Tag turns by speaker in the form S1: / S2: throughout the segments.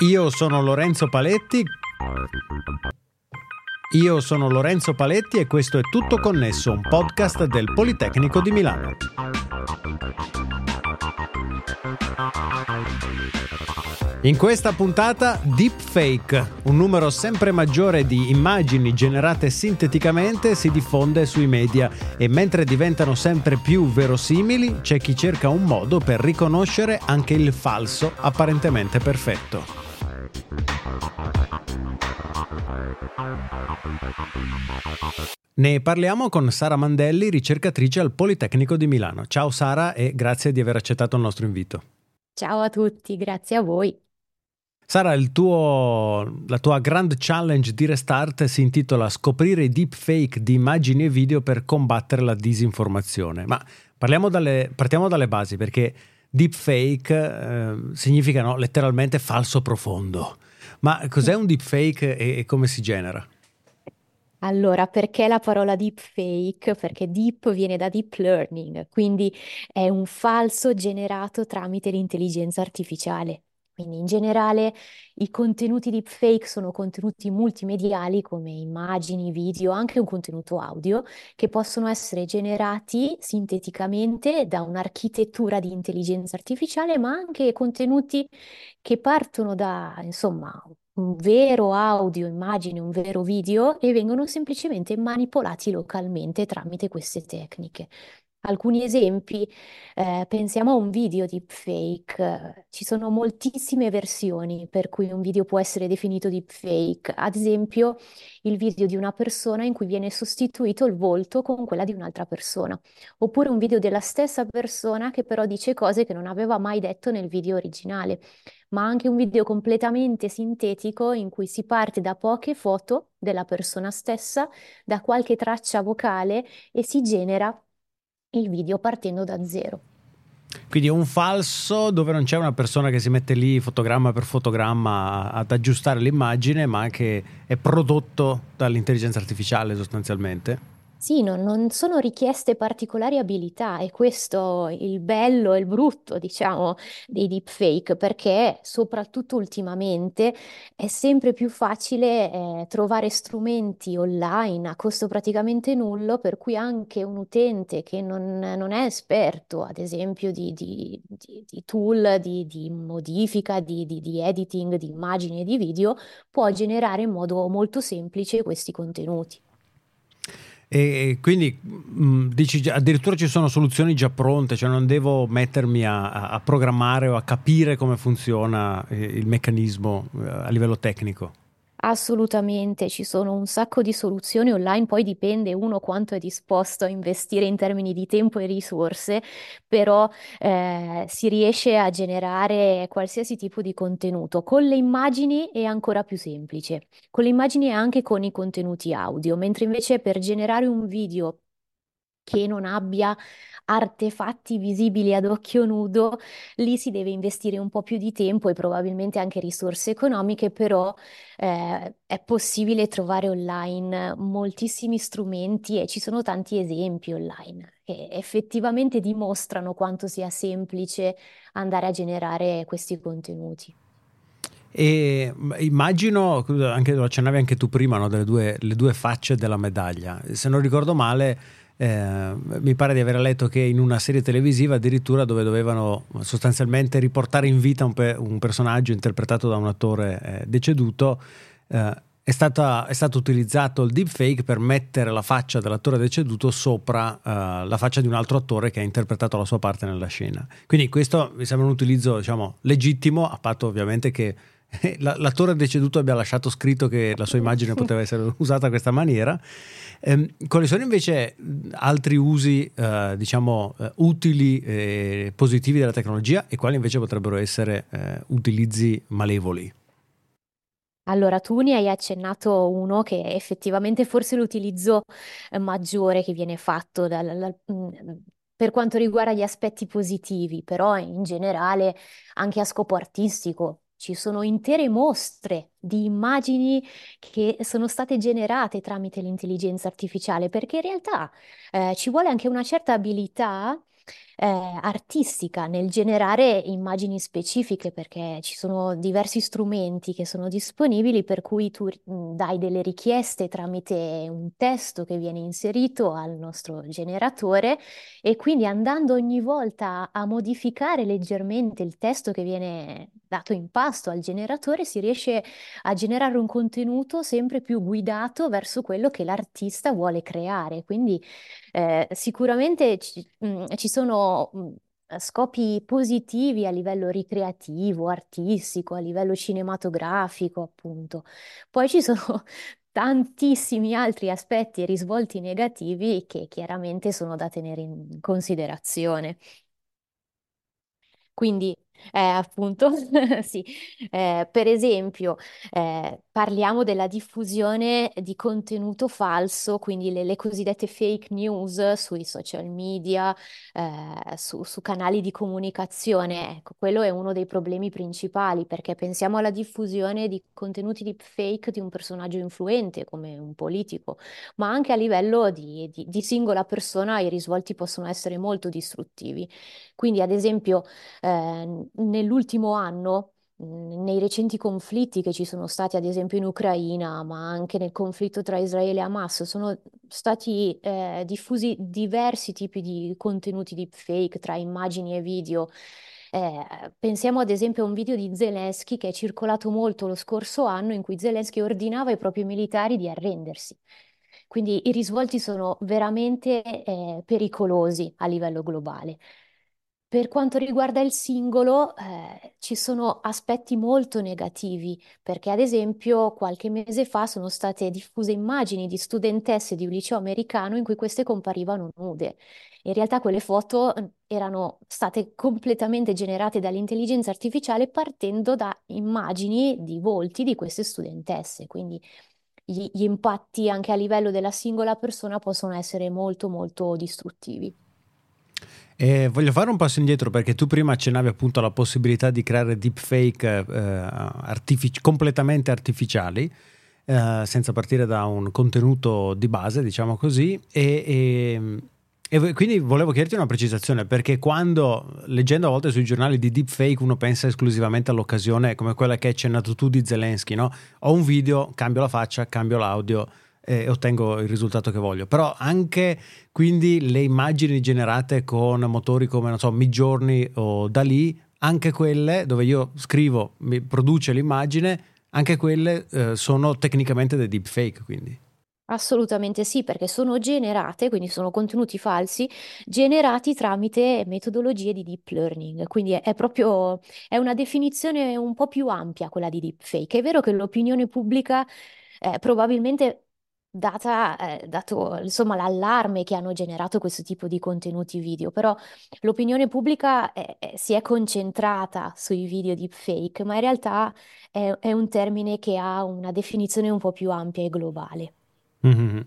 S1: Io sono Lorenzo Paletti. Io sono Lorenzo Paletti e questo è Tutto Connesso, un podcast del Politecnico di Milano. In questa puntata Deepfake, un numero sempre maggiore di immagini generate sinteticamente si diffonde sui media e mentre diventano sempre più verosimili c'è chi cerca un modo per riconoscere anche il falso apparentemente perfetto. Ne parliamo con Sara Mandelli, ricercatrice al Politecnico di Milano. Ciao Sara e grazie di aver accettato il nostro invito.
S2: Ciao a tutti, grazie a voi.
S1: Sara, tuo, la tua grand challenge di Restart si intitola Scoprire i deepfake di immagini e video per combattere la disinformazione. Ma dalle, partiamo dalle basi perché deepfake eh, significa no, letteralmente falso profondo. Ma cos'è un deepfake e, e come si genera?
S2: Allora, perché la parola deepfake? Perché deep viene da deep learning, quindi è un falso generato tramite l'intelligenza artificiale. Quindi in generale i contenuti deepfake sono contenuti multimediali come immagini, video, anche un contenuto audio che possono essere generati sinteticamente da un'architettura di intelligenza artificiale, ma anche contenuti che partono da, insomma, un vero audio, immagine, un vero video e vengono semplicemente manipolati localmente tramite queste tecniche. Alcuni esempi, eh, pensiamo a un video deepfake. Ci sono moltissime versioni per cui un video può essere definito deepfake. Ad esempio, il video di una persona in cui viene sostituito il volto con quella di un'altra persona. Oppure un video della stessa persona che però dice cose che non aveva mai detto nel video originale. Ma anche un video completamente sintetico in cui si parte da poche foto della persona stessa, da qualche traccia vocale e si genera il video partendo da zero.
S1: Quindi è un falso dove non c'è una persona che si mette lì fotogramma per fotogramma ad aggiustare l'immagine, ma che è prodotto dall'intelligenza artificiale sostanzialmente.
S2: Sì, non, non sono richieste particolari abilità, e questo il bello e il brutto, diciamo, dei deepfake, perché soprattutto ultimamente è sempre più facile eh, trovare strumenti online a costo praticamente nullo, per cui anche un utente che non, non è esperto, ad esempio, di, di- di- di tool, di, di modifica, di, di di editing di immagini e di video, può generare in modo molto semplice questi contenuti.
S1: E quindi mh, mm, dici addirittura ci sono soluzioni già pronte, cioè non devo mettermi a, a programmare o a capire come funziona eh, il meccanismo eh, a livello tecnico.
S2: Assolutamente, ci sono un sacco di soluzioni online, poi dipende uno quanto è disposto a investire in termini di tempo e risorse, però eh, si riesce a generare qualsiasi tipo di contenuto. Con le immagini è ancora più semplice, con le immagini e anche con i contenuti audio, mentre invece per generare un video che non abbia artefatti visibili ad occhio nudo, lì si deve investire un po' più di tempo e probabilmente anche risorse economiche, però eh, è possibile trovare online moltissimi strumenti e ci sono tanti esempi online che effettivamente dimostrano quanto sia semplice andare a generare questi contenuti.
S1: E immagino, anche lo accennavi anche tu prima, no, delle due, le due facce della medaglia. Se non ricordo male, eh, mi pare di aver letto che in una serie televisiva addirittura dove dovevano sostanzialmente riportare in vita un, pe- un personaggio interpretato da un attore eh, deceduto, eh, è, stata, è, stato utilizzato il deepfake per mettere la faccia dell'attore deceduto sopra uh, la faccia di un altro attore che ha interpretato la sua parte nella scena. Quindi questo mi sembra un utilizzo diciamo, legittimo, a patto ovviamente che l'attore deceduto abbia lasciato scritto che la sua immagine poteva essere usata in questa maniera. Eh, quali sono invece altri usi, eh, diciamo, eh, utili e positivi della tecnologia e quali invece potrebbero essere eh, utilizzi malevoli?
S2: Allora, tu ne hai accennato uno che è effettivamente forse l'utilizzo eh, maggiore che viene fatto dal, dal, per quanto riguarda gli aspetti positivi, però in generale anche a scopo artistico. Ci sono intere mostre di immagini che sono state generate tramite l'intelligenza artificiale, perché in realtà eh, ci vuole anche una certa abilità eh, artistica nel generare immagini specifiche perché ci sono diversi strumenti che sono disponibili per cui tu mh, dai delle richieste tramite un testo che viene inserito al nostro generatore e quindi andando ogni volta a modificare leggermente il testo che viene dato in pasto al generatore si riesce a generare un contenuto sempre più guidato verso quello che l'artista vuole creare. Quindi eh, sicuramente ci, mh, ci sono mh, scopi positivi a livello ricreativo, artistico, a livello cinematografico, appunto. Poi ci sono tantissimi altri aspetti e risvolti negativi che chiaramente sono da tenere in considerazione. Quindi, eh, appunto, sì, eh, per esempio, eh, parliamo della diffusione di contenuto falso, quindi le, le cosiddette fake news sui social media, eh, su, su canali di comunicazione. Ecco, quello è uno dei problemi principali, perché pensiamo alla diffusione di contenuti di fake di un personaggio influente, come un politico, ma anche a livello di, di di singola persona i risvolti possono essere molto distruttivi. Quindi, ad esempio, eh, nell'ultimo anno, nei recenti conflitti che ci sono stati, ad esempio in Ucraina, ma anche nel conflitto tra Israele e Hamas, sono stati eh, diffusi diversi tipi di contenuti deepfake tra immagini e video. Eh, pensiamo ad esempio a un video di Zelensky che è circolato molto lo scorso anno in cui Zelensky ordinava ai propri militari di arrendersi. Quindi i risvolti sono veramente eh, pericolosi a livello globale. Per quanto riguarda il singolo, eh, ci sono aspetti molto negativi, perché ad esempio qualche mese fa sono state diffuse immagini di studentesse di un liceo americano in cui queste comparivano nude. In realtà quelle foto eh, erano state completamente generate dall'intelligenza artificiale partendo da immagini di volti di queste studentesse, quindi gli, gli impatti anche a livello della singola persona possono essere molto molto distruttivi.
S1: E voglio fare un passo indietro perché tu prima accennavi appunto alla possibilità di creare deepfake eh, artific- completamente artificiali, eh, senza partire da un contenuto di base, diciamo così, e, e, e, quindi volevo chiederti una precisazione perché quando leggendo a volte sui giornali di deepfake uno pensa esclusivamente all'occasione come quella che hai accennato tu di Zelensky, no? Ho un video, cambio la faccia, cambio l'audio e ottengo il risultato che voglio. Però anche quindi le immagini generate con motori come, non so, Midjourney o Dalì, anche quelle dove io scrivo, mi produce l'immagine, anche quelle eh, sono tecnicamente dei deepfake, quindi.
S2: Assolutamente sì, perché sono generate, quindi sono contenuti falsi, generati tramite metodologie di deep learning. Quindi è, è proprio, è una definizione un po' più ampia quella di deepfake. È vero che l'opinione pubblica eh, probabilmente data, eh, dato insomma l'allarme che hanno generato questo tipo di contenuti video, però l'opinione pubblica è- è- si è concentrata sui video deepfake, ma in realtà è, è un termine che ha una definizione un po' più ampia e globale.
S1: Mm-hmm.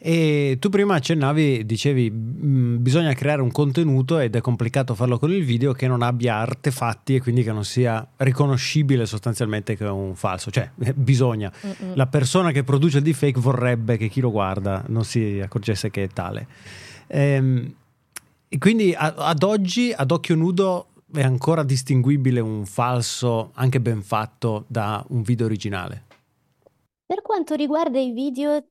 S1: E tu prima accennavi, dicevi, mh, bisogna creare un contenuto ed è complicato farlo con il video che non abbia artefatti e quindi che non sia riconoscibile sostanzialmente che è un falso. Cioè, eh, bisogna. Mm-mm. La persona che produce il deepfake vorrebbe che chi lo guarda non si accorgesse che è tale. Ehm, e quindi a, ad oggi, ad occhio nudo, è ancora distinguibile un falso, anche ben fatto, da un video originale.
S2: Per quanto riguarda i video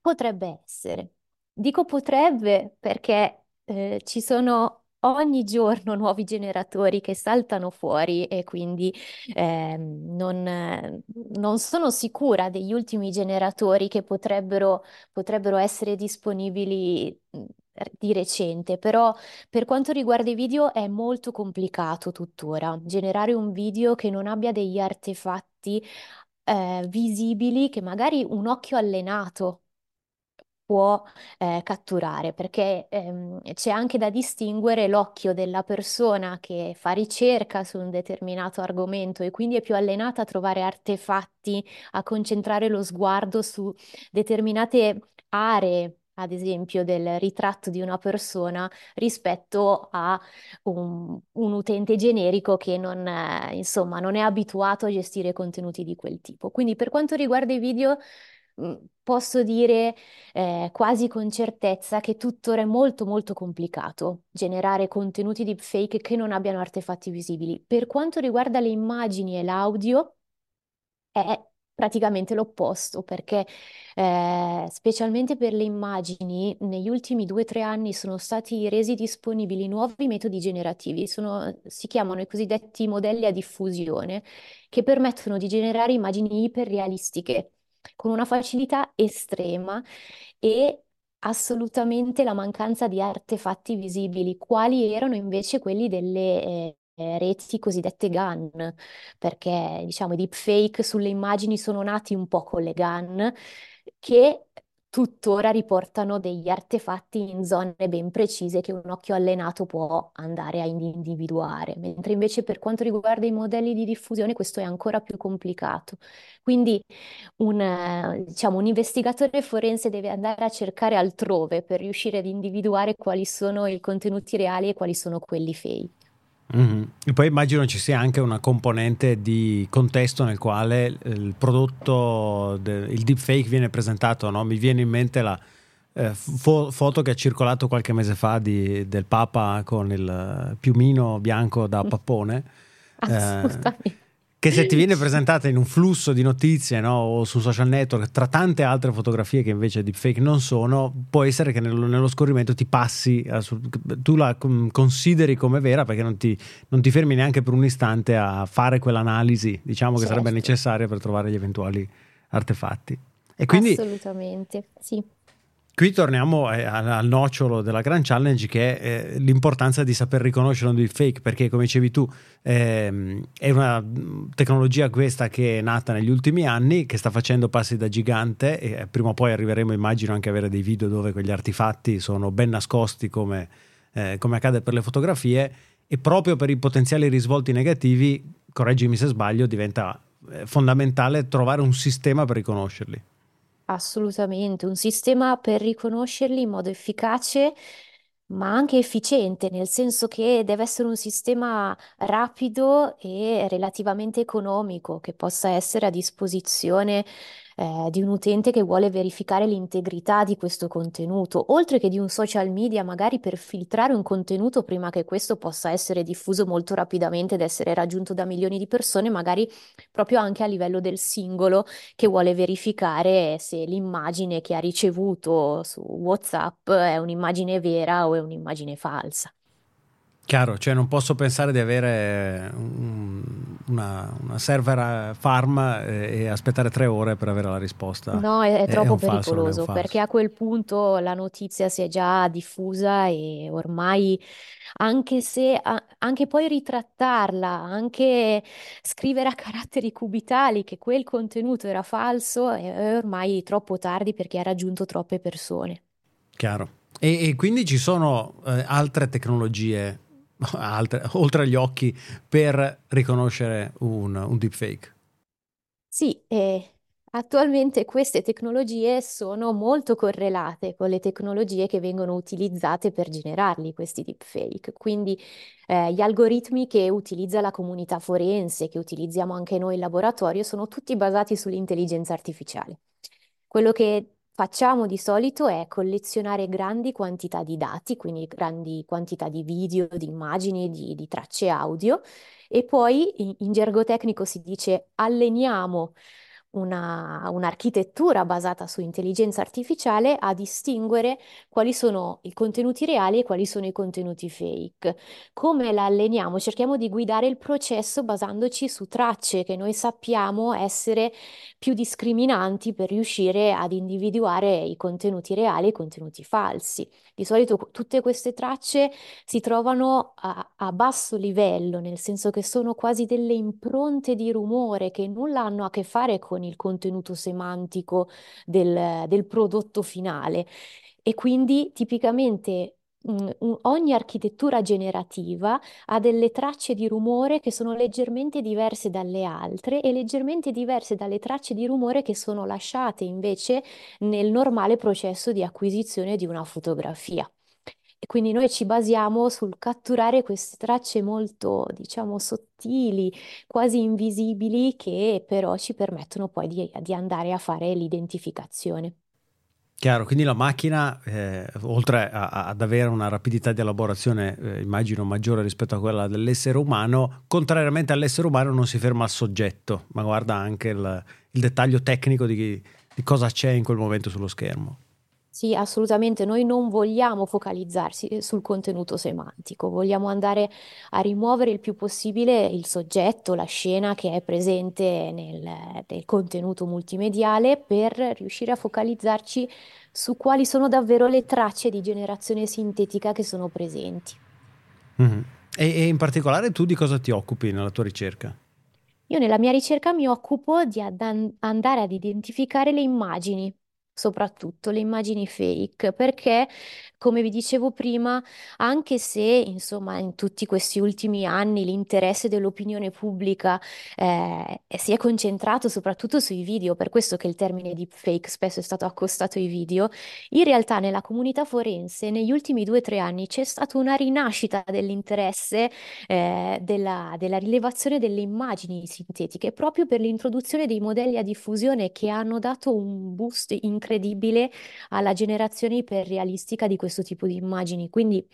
S2: Potrebbe essere. Dico potrebbe perché eh, ci sono ogni giorno nuovi generatori che saltano fuori e quindi ehm, non, eh, non sono sicura degli ultimi generatori che potrebbero, potrebbero essere disponibili mm, di recente, però per quanto riguarda i video è molto complicato tuttora generare un video che non abbia degli artefatti eh, visibili che magari un occhio allenato può eh, catturare, perché ehm, c'è anche da distinguere l'occhio della persona che fa ricerca su un determinato argomento e quindi è più allenata a trovare artefatti, a concentrare lo sguardo su determinate aree ad esempio del ritratto di una persona rispetto a un, un utente generico che non, eh, insomma, non è abituato a gestire contenuti di quel tipo. Quindi per quanto riguarda i video, mm, posso dire eh, quasi con certezza che tuttora è molto molto complicato generare contenuti deepfake che non abbiano artefatti visibili. Per quanto riguarda le immagini e l'audio, è praticamente l'opposto, perché eh, specialmente per le immagini, negli ultimi due o tre anni sono stati resi disponibili nuovi metodi generativi, sono- si chiamano i cosiddetti modelli a diffusione, che permettono di generare immagini iperrealistiche con una facilità estrema e assolutamente la mancanza di artefatti visibili, quali erano invece quelli delle eh, reti cosiddette GAN, perché diciamo i deepfake sulle immagini sono nati un po' con le GAN, che tuttora riportano degli artefatti in zone ben precise che un occhio allenato può andare a individuare, mentre invece per quanto riguarda i modelli di diffusione questo è ancora più complicato. Quindi un, diciamo, un investigatore forense deve andare a cercare altrove per riuscire ad individuare quali sono i contenuti reali e quali sono quelli fake.
S1: Mm-hmm. E poi immagino ci sia anche una componente di contesto nel quale il prodotto, de, il deepfake viene presentato. No? Mi viene in mente la eh, fo- foto che ha circolato qualche mese fa di, del Papa con il piumino bianco da pappone.
S2: Assolutamente.
S1: Eh, che se ti viene presentata in un flusso di notizie no, o su social network tra tante altre fotografie che invece di fake non sono, può essere che nello, nello scorrimento ti passi, tu la consideri come vera perché non ti, non ti, fermi neanche per un istante a fare quell'analisi, diciamo che sarebbe necessaria per trovare gli eventuali artefatti.
S2: E quindi, Assolutamente, sì.
S1: Qui torniamo eh, al nocciolo della Grand Challenge che è eh, l'importanza di saper riconoscere un deepfake perché come dicevi tu ehm, è una tecnologia questa che è nata negli ultimi anni che sta facendo passi da gigante e eh, prima o poi arriveremo immagino anche a avere dei video dove quegli artefatti sono ben nascosti come, come accade per le fotografie e proprio per i potenziali risvolti negativi, correggimi se sbaglio, diventa fondamentale trovare un sistema per riconoscerli.
S2: Assolutamente, un sistema per riconoscerli in modo efficace, ma anche efficiente, nel senso che deve essere un sistema rapido e relativamente economico, che possa essere a disposizione eh, di un utente che vuole verificare l'integrità di questo contenuto, oltre che di un social media, magari per filtrare un contenuto prima che questo possa essere diffuso molto rapidamente ed essere raggiunto da milioni di persone, magari proprio anche a livello del singolo che vuole verificare se l'immagine che ha ricevuto su WhatsApp è un'immagine vera o è un'immagine falsa.
S1: Chiaro, cioè non posso pensare di avere un, una, una, server farm e, aspettare tre ore per avere la risposta.
S2: No, è, è troppo è pericoloso falso, perché a quel punto la notizia si è già diffusa e ormai anche se anche poi ritrattarla, anche scrivere a caratteri cubitali che quel contenuto era falso è ormai troppo tardi perché ha raggiunto troppe persone.
S1: Chiaro. E, e quindi ci sono eh, altre tecnologie altre, oltre agli occhi per riconoscere un, un deepfake.
S2: Sì, eh, attualmente queste tecnologie sono molto correlate con le tecnologie che vengono utilizzate per generarli, questi deepfake. Quindi eh, gli algoritmi che utilizza la comunità forense, che utilizziamo anche noi in laboratorio, sono tutti basati sull'intelligenza artificiale. Quello che facciamo di solito è collezionare grandi quantità di dati, quindi grandi quantità di video, di immagini, di, di tracce audio e poi in, in gergo tecnico si dice alleniamo una, un'architettura basata su intelligenza artificiale a distinguere quali sono i contenuti reali e quali sono i contenuti fake. Come la alleniamo? Cerchiamo di guidare il processo basandoci su tracce che noi sappiamo essere più discriminanti per riuscire ad individuare i contenuti reali e i contenuti falsi. Di solito tutte queste tracce si trovano a, a basso livello, nel senso che sono quasi delle impronte di rumore che nulla hanno a che fare con il contenuto semantico del, del prodotto finale. E quindi tipicamente ogni architettura generativa ha delle tracce di rumore che sono leggermente diverse dalle altre e leggermente diverse dalle tracce di rumore che sono lasciate invece nel normale processo di acquisizione di una fotografia. Quindi noi ci basiamo sul catturare queste tracce molto, diciamo, sottili, quasi invisibili, che però ci permettono poi di, di andare a fare l'identificazione.
S1: Chiaro, quindi la macchina, eh, oltre a, ad avere una rapidità di elaborazione, eh, immagino, maggiore rispetto a quella dell'essere umano, contrariamente all'essere umano non si ferma al soggetto, ma guarda anche il, il dettaglio tecnico di, di cosa c'è in quel momento sullo schermo.
S2: Sì, assolutamente, noi non vogliamo focalizzarsi eh, sul contenuto semantico, vogliamo andare a rimuovere il più possibile il soggetto, la scena che è presente nel, nel contenuto multimediale per riuscire a focalizzarci su quali sono davvero le tracce di generazione sintetica che sono presenti.
S1: Mhm. E, e in particolare tu di cosa ti occupi nella tua ricerca?
S2: Io nella mia ricerca mi occupo di ad- andare ad identificare le immagini soprattutto le immagini fake, perché, come vi dicevo prima, anche se insomma in tutti questi ultimi anni l'interesse dell'opinione pubblica eh, si è concentrato soprattutto sui video, per questo che il termine deepfake spesso è stato accostato ai video, in realtà nella comunità forense negli ultimi due o tre anni c'è stata una rinascita dell'interesse eh, della, della rilevazione delle immagini sintetiche, proprio per l'introduzione dei modelli a diffusione che hanno dato un boost incredibile incredibile alla generazione iperrealistica di questo tipo di immagini. Quindi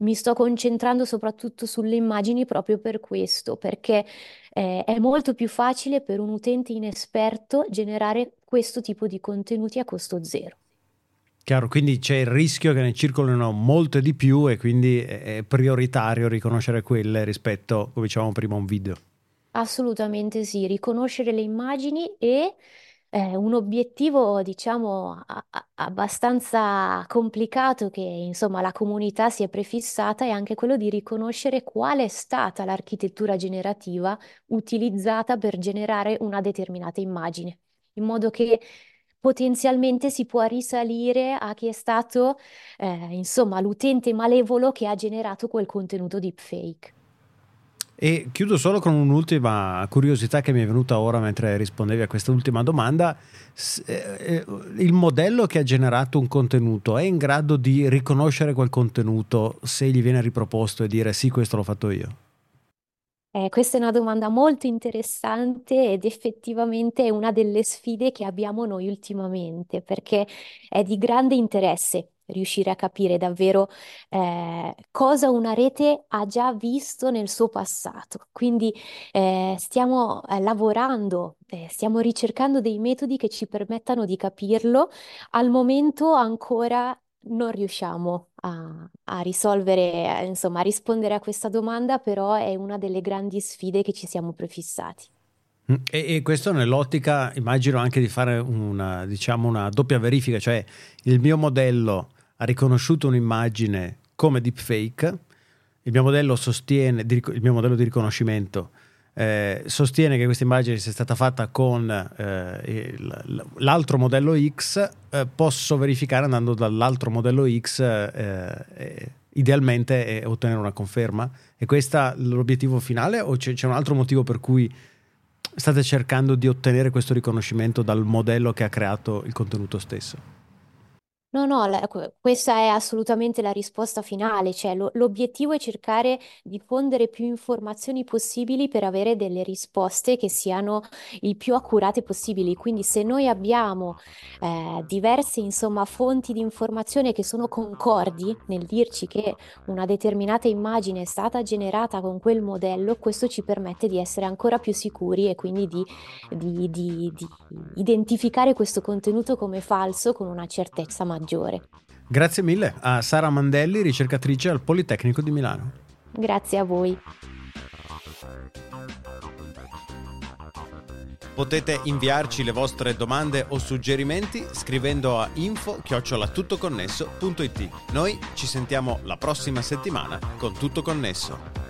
S2: mi sto concentrando soprattutto sulle immagini proprio per questo, perché eh, è molto più facile per un utente inesperto generare questo tipo di contenuti a costo zero.
S1: Chiaro, quindi c'è il rischio che ne circolino molte di più e quindi è prioritario riconoscere quelle rispetto, come dicevamo prima, a un video.
S2: Assolutamente sì, riconoscere le immagini e eh, un obiettivo, diciamo, abbastanza complicato che insomma la comunità si è prefissata è anche quello di riconoscere qual è stata l'architettura generativa utilizzata per generare una determinata immagine, in modo che potenzialmente si può risalire a chi è stato, eh, insomma, l'utente malevolo che ha generato quel contenuto deepfake.
S1: E chiudo solo con un'ultima curiosità che mi è venuta ora mentre rispondevi a questa ultima domanda. Eh, eh, il modello che ha generato un contenuto è in grado di riconoscere quel contenuto se gli viene riproposto e dire sì, questo l'ho fatto io?
S2: Eh, questa è una domanda molto interessante ed effettivamente è una delle sfide che abbiamo noi ultimamente, perché è di grande interesse riuscire a capire davvero eh, cosa una rete ha già visto nel suo passato. Quindi eh, stiamo eh, lavorando, eh, stiamo ricercando dei metodi che ci permettano di capirlo. Al momento ancora non riusciamo a, a risolvere, eh, insomma, a rispondere a questa domanda, però è una delle grandi sfide che ci siamo prefissati.
S1: Mm, e, e, questo nell'ottica, immagino anche di fare una, diciamo una doppia verifica, cioè il mio modello ha riconosciuto un'immagine come deepfake, il mio modello sostiene, il mio modello di riconoscimento eh, sostiene che questa immagine sia stata fatta con eh, l'altro modello X, eh, posso verificare andando dall'altro modello X eh, idealmente e ottenere una conferma. E questo è l'obiettivo finale o c'è, c'è un altro motivo per cui state cercando di ottenere questo riconoscimento dal modello che ha creato il contenuto stesso?
S2: No, no, la- que- questa è assolutamente la risposta finale, cioè lo- l'obiettivo è cercare di fondere più informazioni possibili per avere delle risposte che siano il più accurate possibili. Quindi se noi abbiamo eh, diverse, insomma, fonti di informazione che sono concordi nel dirci che una determinata immagine è stata generata con quel modello, questo ci permette di essere ancora più sicuri e quindi di, di di- di identificare questo contenuto come falso con una certezza maggiore maggiore.
S1: Grazie mille a Sara Mandelli, ricercatrice al Politecnico di Milano.
S2: Grazie a voi.
S1: Potete inviarci le vostre domande o suggerimenti scrivendo a info-tuttoconnesso.it. Noi ci sentiamo la prossima settimana con Tutto Connesso.